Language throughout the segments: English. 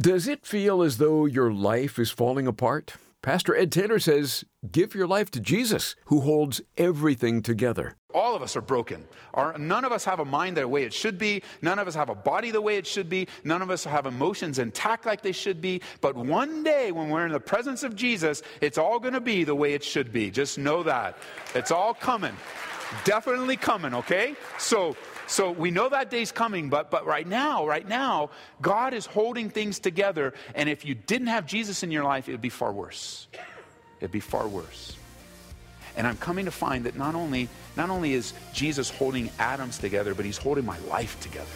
Does it feel as though your life is falling apart? Pastor Ed Taylor says, Give your life to Jesus, who holds everything together. All of us are broken. Our, none of us have a mind the way it should be. None of us have a body the way it should be. None of us have emotions intact like they should be. But one day, when we're in the presence of Jesus, it's all going to be the way it should be. Just know that. It's all coming. Definitely coming, okay? So so we know that day's coming, but, but right now, right now, God is holding things together. And if you didn't have Jesus in your life, it would be far worse. It'd be far worse. And I'm coming to find that not only, not only is Jesus holding atoms together, but he's holding my life together.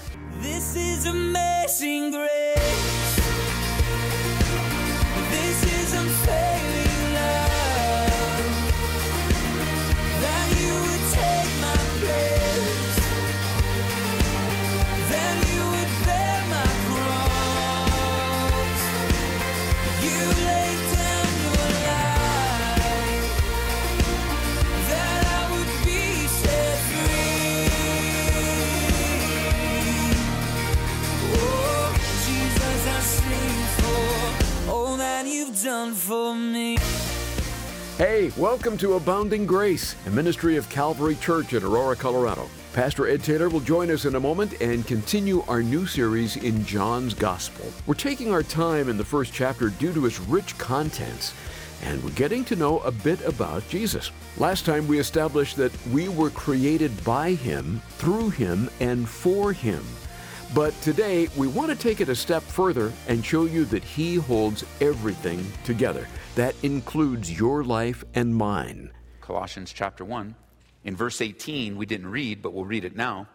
This is amazing grace. This is unfailing. Welcome to Abounding Grace, a ministry of Calvary Church in Aurora, Colorado. Pastor Ed Taylor will join us in a moment and continue our new series in John's Gospel. We're taking our time in the first chapter due to its rich contents, and we're getting to know a bit about Jesus. Last time we established that we were created by Him, through Him, and for Him. But today, we want to take it a step further and show you that He holds everything together. That includes your life and mine. Colossians chapter 1. In verse 18, we didn't read, but we'll read it now,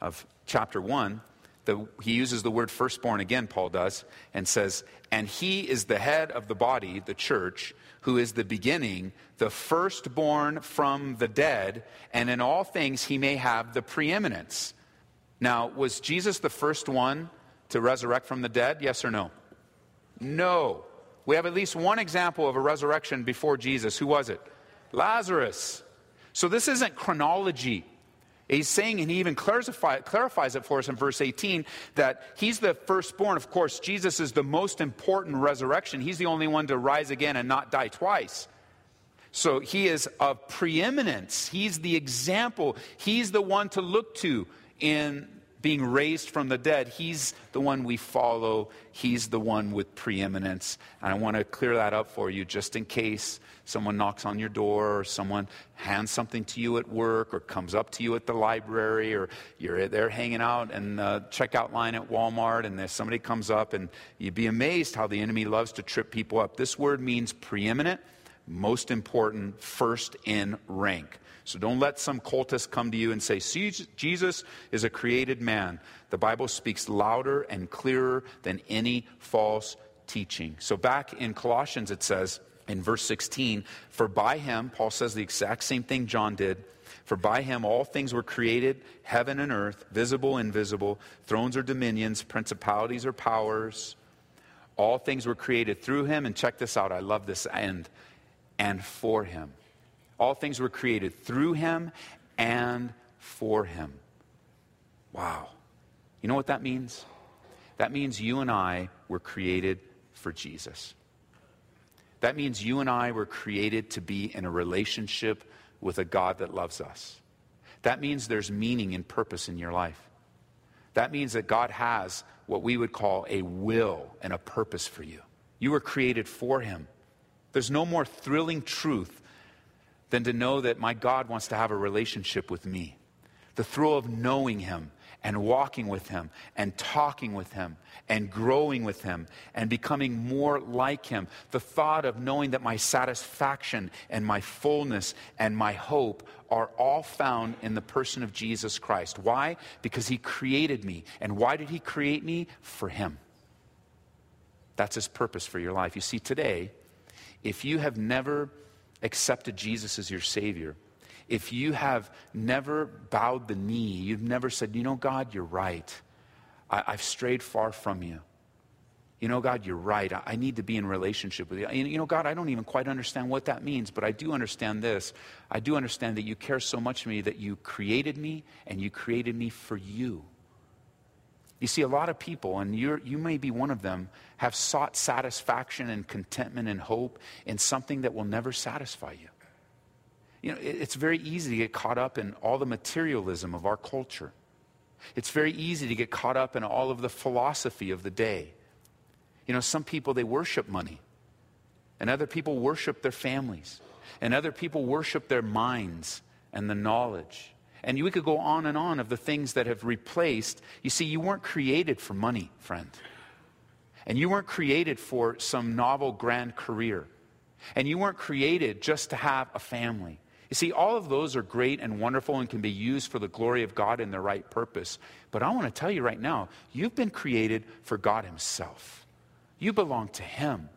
of chapter 1. The, he uses the word firstborn again, Paul does, and says, And he is the head of the body, the church, who is the beginning, the firstborn from the dead, and in all things he may have the preeminence. Now, was Jesus the first one to resurrect from the dead? Yes or no? No. We have at least one example of a resurrection before Jesus. Who was it? Lazarus. So this isn't chronology. He's saying, and he even clarify, clarifies it for us in verse 18, that he's the firstborn. Of course, Jesus is the most important resurrection. He's the only one to rise again and not die twice. So he is of preeminence. He's the example. He's the one to look to in being raised from the dead, he's the one we follow. He's the one with preeminence. And I want to clear that up for you just in case someone knocks on your door or someone hands something to you at work or comes up to you at the library or you're there hanging out in the checkout line at Walmart and somebody comes up and you'd be amazed how the enemy loves to trip people up. This word means preeminent, most important, first in rank. So don't let some cultist come to you and say, Jesus is a created man. The Bible speaks louder and clearer than any false teaching. So back in Colossians, it says in verse 16, For by him, Paul says the exact same thing John did. For by him all things were created, heaven and earth, visible, invisible, thrones or dominions, principalities or powers. All things were created through him. And check this out, I love this end. And for him. All things were created through him and for him. Wow. You know what that means? That means you and I were created for Jesus. That means you and I were created to be in a relationship with a God that loves us. That means there's meaning and purpose in your life. That means that God has what we would call a will and a purpose for you. You were created for Him. There's no more thrilling truth than to know that my God wants to have a relationship with me. The thrill of knowing Him and walking with Him and talking with Him and growing with Him and becoming more like Him. The thought of knowing that my satisfaction and my fullness and my hope are all found in the person of Jesus Christ. Why? Because He created me. And why did He create me? For Him. That's His purpose for your life. You see, today, if you have never accepted Jesus as your Savior, if you have never bowed the knee, you've never said, you know, God, you're right. I, have strayed far from you. You know, God, you're right. I, I need to be in relationship with you. You know, God, I don't even quite understand what that means, but I do understand this. I do understand that you care so much for me that you created me and you created me for you. You see, a lot of people, and you you may be one of them, have sought satisfaction and contentment and hope in something that will never satisfy you. You know, it, it's very easy to get caught up in all the materialism of our culture. It's very easy to get caught up in all of the philosophy of the day. You know, some people, they worship money, and other people worship their families, and other people worship their minds and the knowledge. And we could go on and on of the things that have replaced. You see, you weren't created for money, friend. And you weren't created for some novel grand career. And you weren't created just to have a family. You see, all of those are great and wonderful and can be used for the glory of God in the right purpose. But I want to tell you right now, you've been created for God Himself. You belong to Him.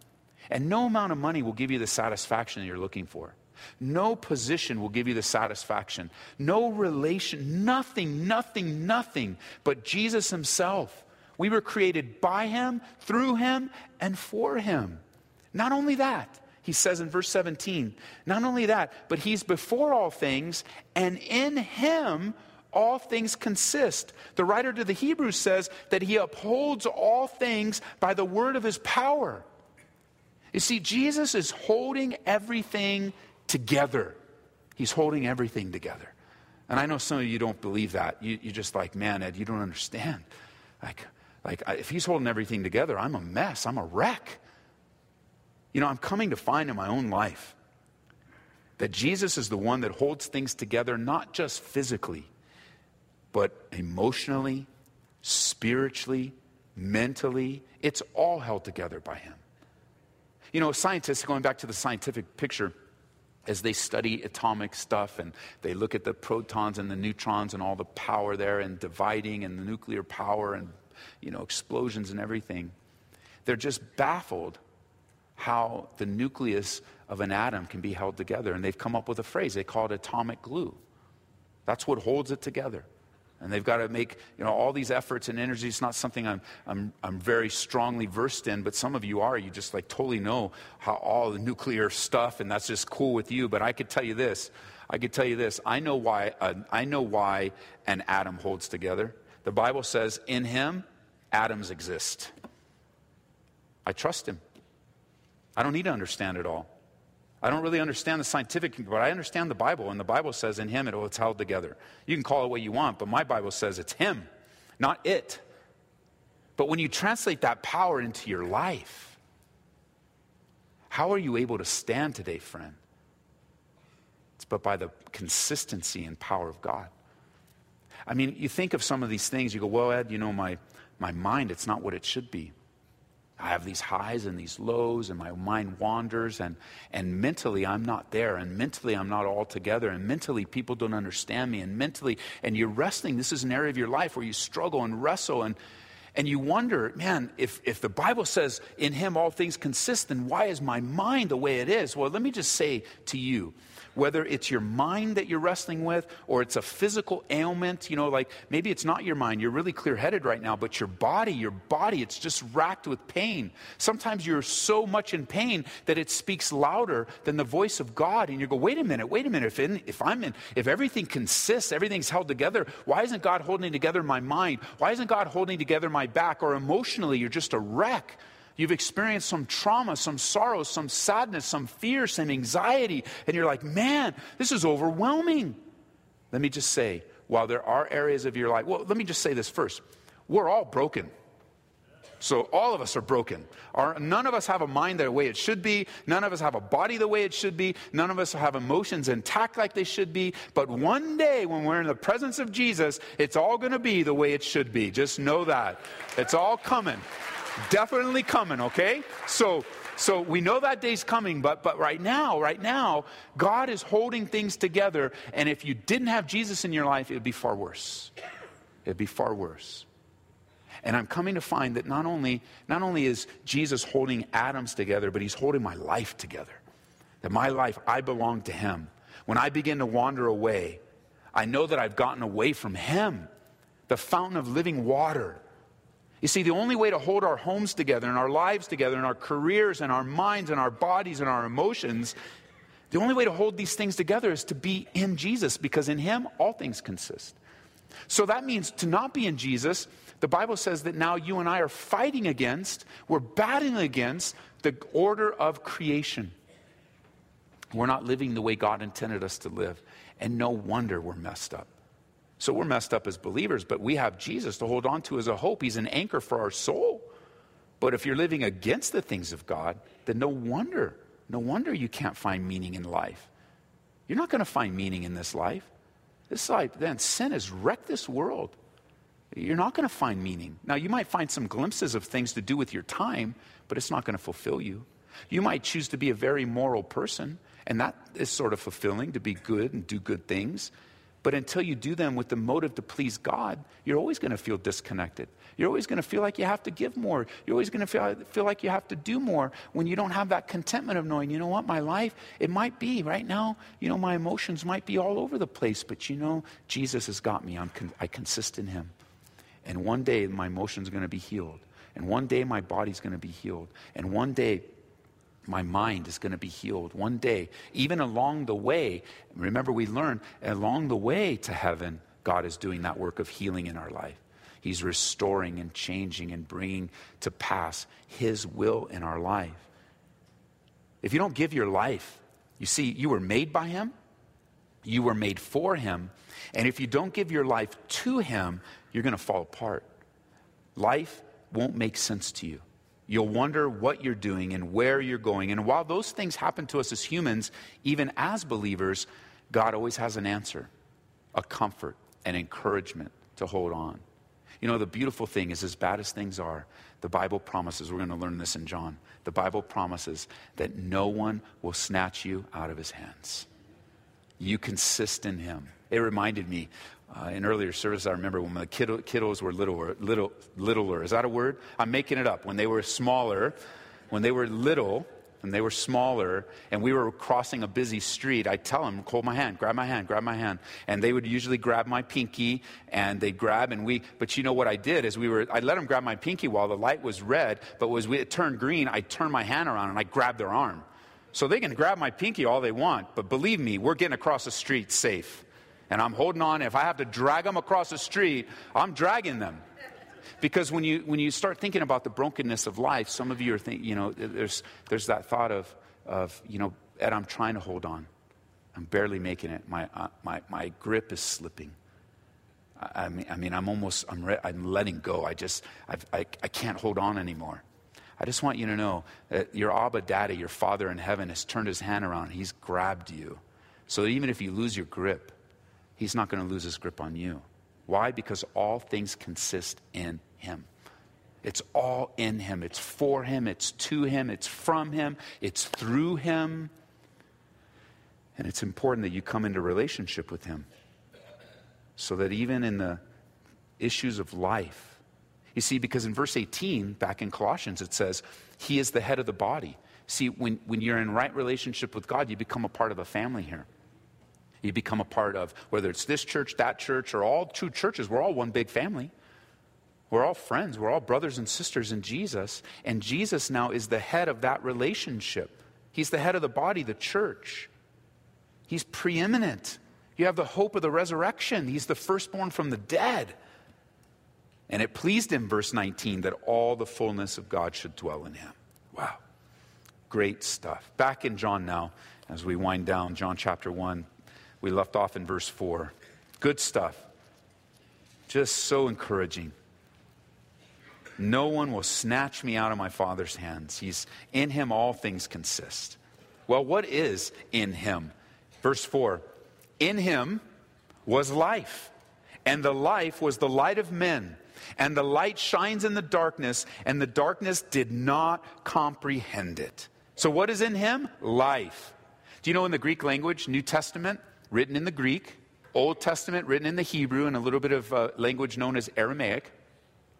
And no amount of money will give you the satisfaction you're looking for. No position will give you the satisfaction. No relation, nothing, nothing, nothing but Jesus Himself. We were created by Him, through Him, and for Him. Not only that, he says in verse 17, not only that, but He's before all things, and in Him all things consist. The writer to the Hebrews says that He upholds all things by the word of His power. You see, Jesus is holding everything together. He's holding everything together. And I know some of you don't believe that. You, are just like, man, Ed, you don't understand. Like, like if he's holding everything together, I'm a mess. I'm a wreck. You know, I'm coming to find in my own life that Jesus is the one that holds things together, not just physically, but emotionally, spiritually, mentally. It's all held together by him. You know, scientists, going back to the scientific picture, as they study atomic stuff and they look at the protons and the neutrons and all the power there and dividing and the nuclear power and you know explosions and everything they're just baffled how the nucleus of an atom can be held together. And they've come up with a phrase. They call it atomic glue. That's what holds it together and they've got to make you know all these efforts and energy it's not something I'm, I'm, I'm very strongly versed in but some of you are. You just like totally know how all the nuclear stuff and that's just cool with you. But i could tell you this i could tell you this. I know why uh, i know why an atom holds together. The bible says in him atoms exist. I trust him. I don't need to understand it all I don't really understand the scientific, but I understand the Bible, and the Bible says in Him it oh, it's held together. You can call it what you want, but my Bible says it's Him, not it. But when you translate that power into your life, how are you able to stand today, friend? It's but by the consistency and power of God. I mean, you think of some of these things, you go, well, Ed, you know, my, my mind, it's not what it should be. I have these highs and these lows, and my mind wanders, and, and mentally I'm not there, and mentally I'm not all together, and mentally people don't understand me, and mentally, and you're wrestling. This is an area of your life where you struggle and wrestle, and, and you wonder, man, if, if the Bible says in him all things consist, then why is my mind the way it is? Well, let me just say to you, whether it's your mind that you're wrestling with or it's a physical ailment, you know, like maybe it's not your mind, you're really clear headed right now, but your body, your body, it's just racked with pain. Sometimes you're so much in pain that it speaks louder than the voice of God. And you go, wait a minute, wait a minute. If, in, if I'm in, if everything consists, everything's held together, why isn't God holding together my mind? Why isn't God holding together my back? Or emotionally, you're just a wreck. You've experienced some trauma, some sorrow, some sadness, some fear, some anxiety, and you're like, man, this is overwhelming. Let me just say, while there are areas of your life, well, let me just say this first. We're all broken. So all of us are broken. Our, none of us have a mind the way it should be. None of us have a body the way it should be. None of us have emotions intact like they should be. But one day when we're in the presence of Jesus, it's all going to be the way it should be. Just know that. It's all coming. Definitely coming, okay? So so we know that day's coming, but but right now, right now, God is holding things together, and if you didn't have Jesus in your life, it would be far worse. It'd be far worse. And I'm coming to find that not only, not only is Jesus holding atoms together, but he's holding my life together. That my life, I belong to him. When I begin to wander away, I know that I've gotten away from him, the fountain of living water you see, the only way to hold our homes together and our lives together and our careers and our minds and our bodies and our emotions, the only way to hold these things together is to be in Jesus because in Him all things consist. So that means to not be in Jesus, The Bible says that now you and I are fighting against, we're battling against the order of creation. We're not living the way God intended us to live. And no wonder we're messed up. So we're messed up as believers, but we have Jesus to hold on to as a hope. He's an anchor for our soul. But if you're living against the things of God, then no wonder, no wonder you can't find meaning in life. You're not going to find meaning in this life. This life, then, sin has wrecked this world. You're not going to find meaning. Now, you might find some glimpses of things to do with your time, but it's not going to fulfill you. You might choose to be a very moral person, and that is sort of fulfilling to be good and do good things. But until you do them with the motive to please God, you're always going to feel disconnected. You're always going to feel like you have to give more. You're always going to feel, feel like you have to do more when you don't have that contentment of knowing, you know what, my life, it might be right now, you know, my emotions might be all over the place, but you know, Jesus has got me. I'm con- I consist in Him. And one day my emotions are going to be healed. And one day my body's going to be healed. And one day my mind is going to be healed one day. Even along the way, remember we learned along the way to heaven, God is doing that work of healing in our life. He's restoring and changing and bringing to pass His will in our life. If you don't give your life, you see, you were made by Him, you were made for Him, and if you don't give your life to Him, you're going to fall apart. Life won't make sense to you. You'll wonder what you're doing and where you're going. And while those things happen to us as humans, even as believers, God always has an answer, a comfort, an encouragement to hold on. You know, the beautiful thing is, as bad as things are, the Bible promises, we're going to learn this in John, the Bible promises that no one will snatch you out of his hands. You consist in him. It reminded me uh, in earlier service, I remember when the kiddo, kiddos were littler, little, littler. Is that a word? I'm making it up. When they were smaller, when they were little, when they were smaller, and we were crossing a busy street, I'd tell them, hold my hand, grab my hand, grab my hand. And they would usually grab my pinky, and they'd grab, and we, but you know what I did is we were, I'd let them grab my pinky while the light was red, but as we, it turned green, I'd turn my hand around and I'd grab their arm. So they can grab my pinky all they want, but believe me, we're getting across the street safe and I'm holding on. If I have to drag them across the street, I'm dragging them. Because when you, when you start thinking about the brokenness of life, some of you are thinking, you know, there's, there's that thought of, of, you know, Ed, I'm trying to hold on. I'm barely making it. My, uh, my, my grip is slipping. I, I, mean, I mean, I'm almost, I'm, re- I'm letting go. I just, I've, I, I can't hold on anymore. I just want you to know that your Abba Daddy, your Father in heaven, has turned his hand around. He's grabbed you. So that even if you lose your grip, he's not going to lose his grip on you. Why? Because all things consist in him. It's all in him. It's for him. It's to him. It's from him. It's through him. And it's important that you come into relationship with him so that even in the issues of life, you see, because in verse 18, back in Colossians, it says, He is the head of the body. See, when, when you're in right relationship with God, you become a part of a family here you become a part of, whether it's this church, that church, or all two churches, we're all one big family. We're all friends. We're all brothers and sisters in Jesus. And Jesus now is the head of that relationship. He's the head of the body, the church. He's preeminent. You have the hope of the resurrection. He's the firstborn from the dead. And it pleased him, verse 19, that all the fullness of God should dwell in him. Wow. Great stuff. Back in John now, as we wind down, John chapter 1. We left off in verse 4. Good stuff. Just so encouraging. No one will snatch me out of my Father's hands. He's in him all things consist. Well, what is in him? Verse 4 In him was life, and the life was the light of men. And the light shines in the darkness, and the darkness did not comprehend it. So, what is in him? Life. Do you know in the Greek language, New Testament, written in the Greek, Old Testament written in the Hebrew, and a little bit of uh, language known as Aramaic.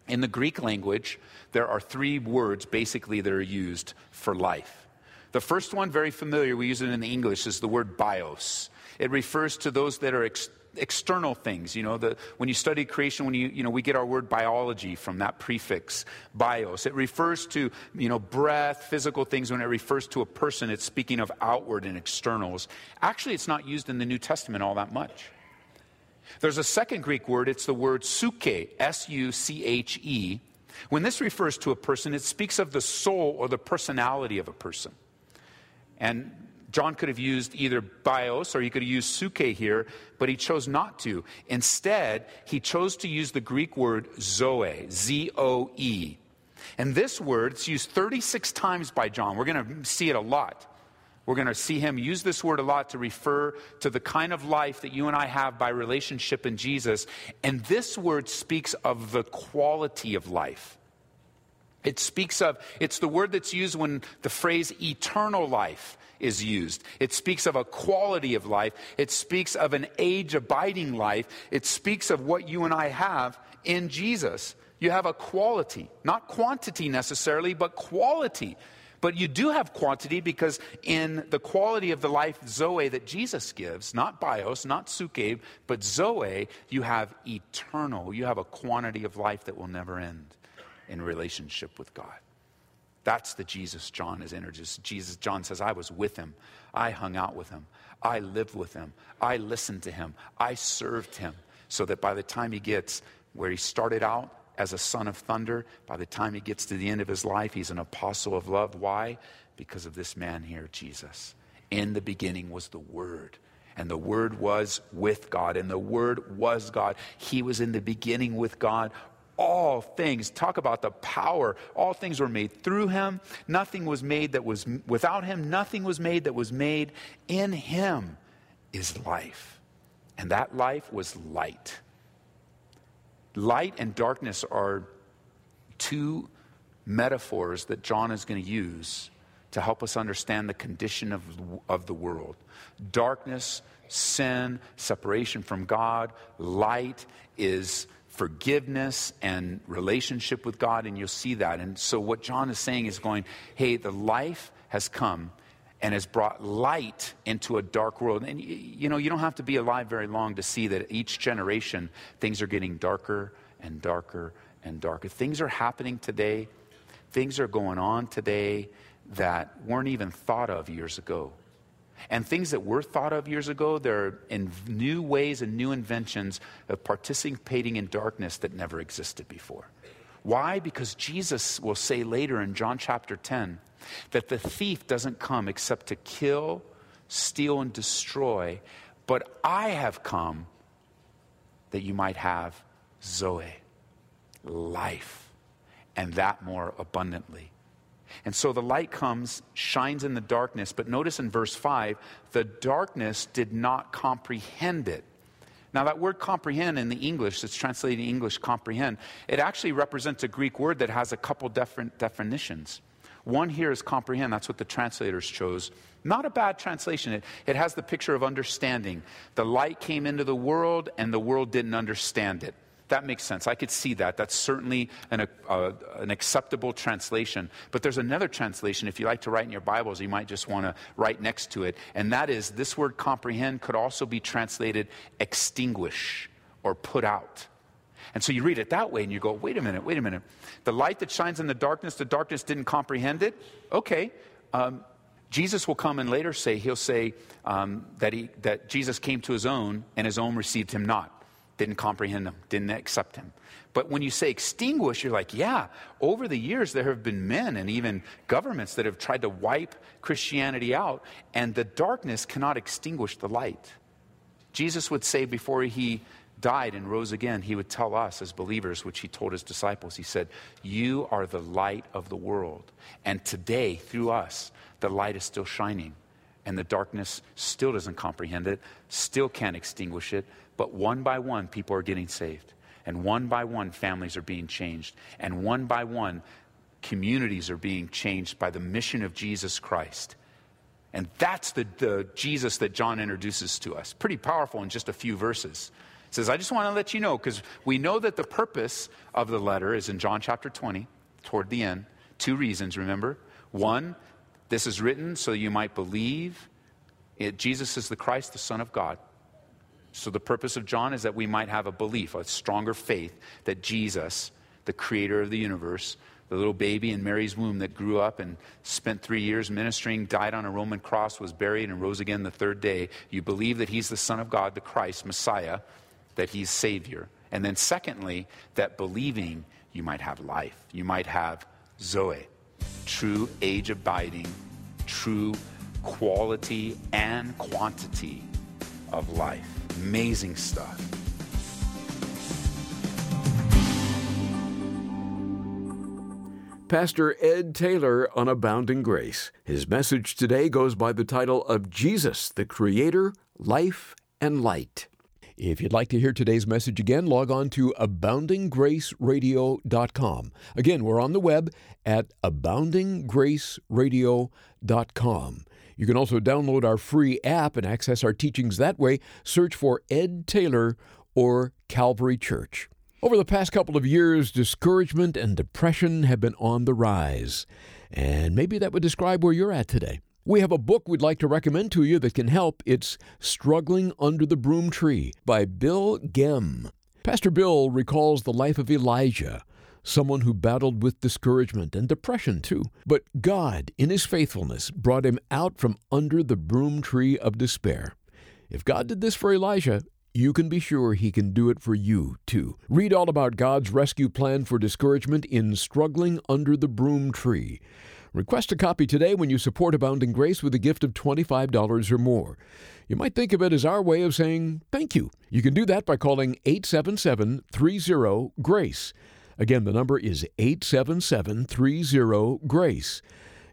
In the Greek language, there are three words basically that are used for life. The first one, very familiar, we use it in the English, is the word bios. It refers to those that are ex- external things. You know, the, when you study creation, when you, you know, we get our word biology from that prefix, bios. It refers to, you know, breath, physical things. When it refers to a person, it's speaking of outward and externals. Actually, it's not used in the New Testament all that much. There's a second Greek word, it's the word suche, S U C H E. When this refers to a person, it speaks of the soul or the personality of a person. And John could have used either bios or he could have used suke here, but he chose not to. Instead, he chose to use the Greek word zoe, Z O E. And this word, it's used 36 times by John. We're going to see it a lot. We're going to see him use this word a lot to refer to the kind of life that you and I have by relationship in Jesus. And this word speaks of the quality of life. It speaks of, it's the word that's used when the phrase eternal life is used. It speaks of a quality of life. It speaks of an age abiding life. It speaks of what you and I have in Jesus. You have a quality, not quantity necessarily, but quality. But you do have quantity because in the quality of the life Zoe that Jesus gives, not bios, not suke, but Zoe, you have eternal. You have a quantity of life that will never end in relationship with God. That's the Jesus John is introduced. Jesus, John says, I was with him. I hung out with him. I lived with him. I listened to him. I served him. So that by the time he gets where he started out, as a son of thunder. By the time he gets to the end of his life, he's an apostle of love. Why? Because of this man here, Jesus. In the beginning was the Word. And the Word was with God, and the Word was God. He was in the beginning with God. All things, talk about the power. All things were made through him. Nothing was made that was without him. Nothing was made that was made. In him is life. And that life was light. Light and darkness are two metaphors that John is going to use to help us understand the condition of, of the world. Darkness, sin, separation from God. Light is forgiveness and relationship with God, and you'll see that. And so, what John is saying is going, hey, the life has come and has brought light into a dark world. And you know, you don't have to be alive very long to see that each generation things are getting darker and darker and darker. Things are happening today, things are going on today that weren't even thought of years ago. And things that were thought of years ago, they're in new ways and new inventions of participating in darkness that never existed before. Why? Because Jesus will say later in John chapter 10 that the thief doesn't come except to kill, steal, and destroy, but I have come that you might have Zoe, life, and that more abundantly. And so the light comes, shines in the darkness, but notice in verse 5 the darkness did not comprehend it. Now, that word comprehend in the English, that's translated in English comprehend, it actually represents a Greek word that has a couple different definitions. One here is comprehend. That's what the translators chose. Not a bad translation. It, it has the picture of understanding. The light came into the world, and the world didn't understand it. That makes sense. I could see that. That's certainly an, uh, an acceptable translation. But there's another translation, if you like to write in your Bibles, you might just want to write next to it. And that is this word comprehend could also be translated extinguish or put out. And so you read it that way and you go, wait a minute, wait a minute. The light that shines in the darkness, the darkness didn't comprehend it? Okay. Um, Jesus will come and later say, he'll say um, that, he, that Jesus came to his own and his own received him not. Didn't comprehend him, didn't accept him. But when you say extinguish, you're like, yeah, over the years there have been men and even governments that have tried to wipe Christianity out, and the darkness cannot extinguish the light. Jesus would say before he died and rose again, he would tell us as believers, which he told his disciples, he said, You are the light of the world. And today, through us, the light is still shining. And the darkness still doesn't comprehend it, still can't extinguish it. But one by one, people are getting saved. And one by one, families are being changed. And one by one, communities are being changed by the mission of Jesus Christ. And that's the, the Jesus that John introduces to us. Pretty powerful in just a few verses says, I just want to let you know, because we know that the purpose of the letter is in John chapter 20, toward the end. Two reasons, remember. One, this is written so you might believe it, Jesus is the Christ, the Son of God. So the purpose of John is that we might have a belief, a stronger faith that Jesus, the creator of the universe, the little baby in Mary's womb that grew up and spent three years ministering, died on a Roman cross, was buried, and rose again the third day. You believe that he's the Son of God, the Christ, Messiah, that He's Savior. And then, secondly, that believing you might have life. You might have Zoe, true age abiding, true quality and quantity of life. Amazing stuff. Pastor Ed Taylor on Abounding Grace. His message today goes by the title of Jesus, the Creator, Life, and Light. If you'd like to hear today's message again, log on to aboundinggraceradio.com. Again, we're on the web at aboundinggraceradio.com. You can also download our free app and access our teachings that way. Search for Ed Taylor or Calvary Church. Over the past couple of years, discouragement and depression have been on the rise. And maybe that would describe where you're at today. We have a book we'd like to recommend to you that can help. It's Struggling Under the Broom Tree by Bill Gem. Pastor Bill recalls the life of Elijah, someone who battled with discouragement and depression too. But God, in his faithfulness, brought him out from under the broom tree of despair. If God did this for Elijah, you can be sure He can do it for you, too. Read all about God's rescue plan for discouragement in Struggling Under the Broom Tree. Request a copy today when you support Abounding Grace with a gift of $25 or more. You might think of it as our way of saying thank you. You can do that by calling 877 30 GRACE. Again, the number is 877 30 GRACE.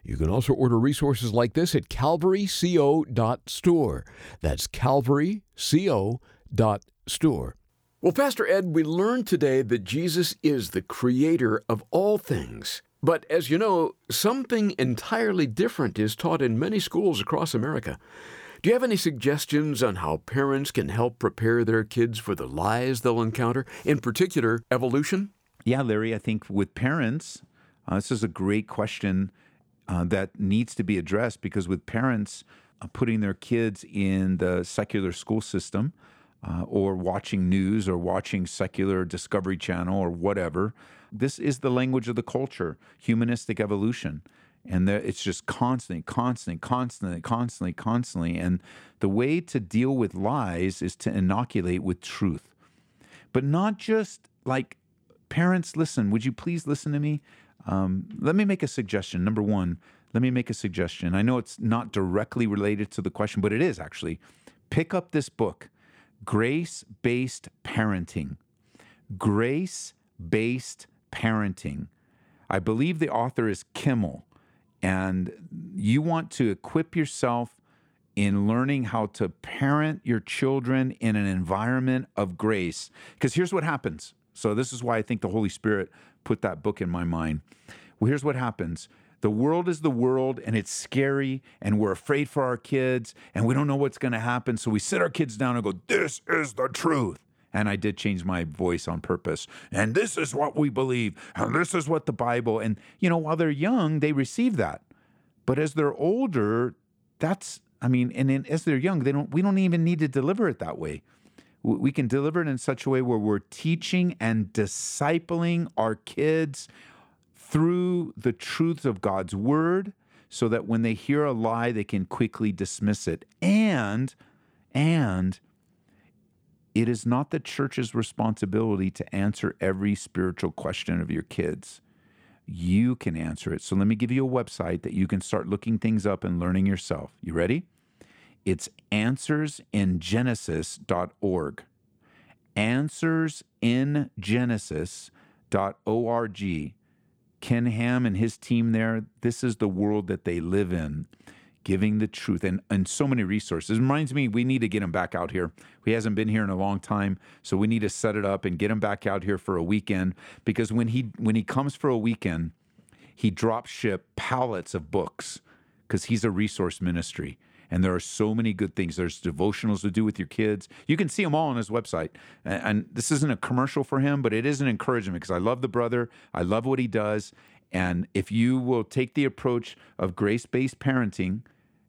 You can also order resources like this at calvaryco.store. That's calvaryco.store store. Well, Pastor Ed, we learned today that Jesus is the creator of all things. But as you know, something entirely different is taught in many schools across America. Do you have any suggestions on how parents can help prepare their kids for the lies they'll encounter, in particular, evolution? Yeah, Larry, I think with parents, uh, this is a great question uh, that needs to be addressed because with parents uh, putting their kids in the secular school system, uh, or watching news or watching secular Discovery Channel or whatever. This is the language of the culture, humanistic evolution. And it's just constant, constant, constantly, constantly, constantly. And the way to deal with lies is to inoculate with truth. But not just like parents, listen, would you please listen to me? Um, let me make a suggestion. Number one, let me make a suggestion. I know it's not directly related to the question, but it is actually. Pick up this book grace based parenting. Grace based parenting. I believe the author is Kimmel, and you want to equip yourself in learning how to parent your children in an environment of grace. Because here's what happens. So, this is why I think the Holy Spirit put that book in my mind. Well, here's what happens the world is the world and it's scary and we're afraid for our kids and we don't know what's going to happen. So we sit our kids down and go, This is the truth. And I did change my voice on purpose. And this is what we believe. And this is what the Bible. And, you know, while they're young, they receive that. But as they're older, that's, I mean, and in, as they're young, they don't, we don't even need to deliver it that way. We can deliver it in such a way where we're teaching and discipling our kids through the truths of God's word so that when they hear a lie they can quickly dismiss it. And and it is not the church's responsibility to answer every spiritual question of your kids. You can answer it. So let me give you a website that you can start looking things up and learning yourself. You ready it's answersingenesis.org answersingenesis.org Ken Ham and his team there, this is the world that they live in, giving the truth and, and so many resources. It reminds me, we need to get him back out here. He hasn't been here in a long time, so we need to set it up and get him back out here for a weekend because when he when he comes for a weekend, he drops ship pallets of books because he's a resource ministry. And there are so many good things. There's devotionals to do with your kids. You can see them all on his website. And, this isn't a commercial for him, but it is an encouragement because I love the brother. I love what he does. And if you will take the approach of grace based parenting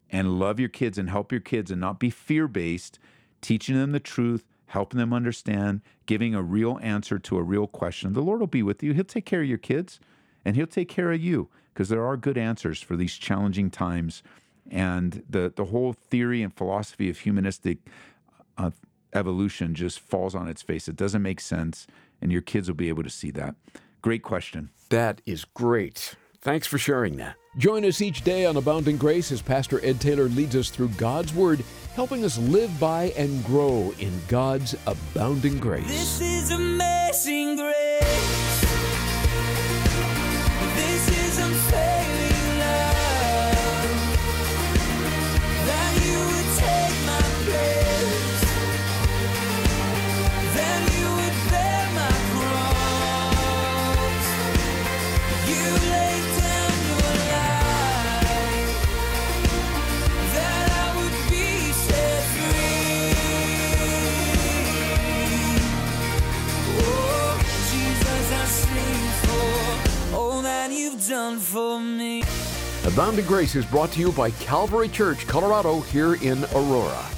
and love your kids and help your kids and not be fear based, teaching them the truth, helping them understand, giving a real answer to a real question, the Lord will be with you. He'll take care of your kids and He'll take care of you because there are good answers for these challenging times and the the whole theory and philosophy of humanistic uh, evolution just falls on its face. It doesn't make sense, and your kids will be able to see that. Great question. That is great. Thanks for sharing that. Join us each day on Abounding Grace as Pastor Ed Taylor leads us through God's Word, helping us live by and grow in God's abounding grace. This is amazing grace. Me. Abounding Grace is brought to you by Calvary Church, Colorado, here in Aurora.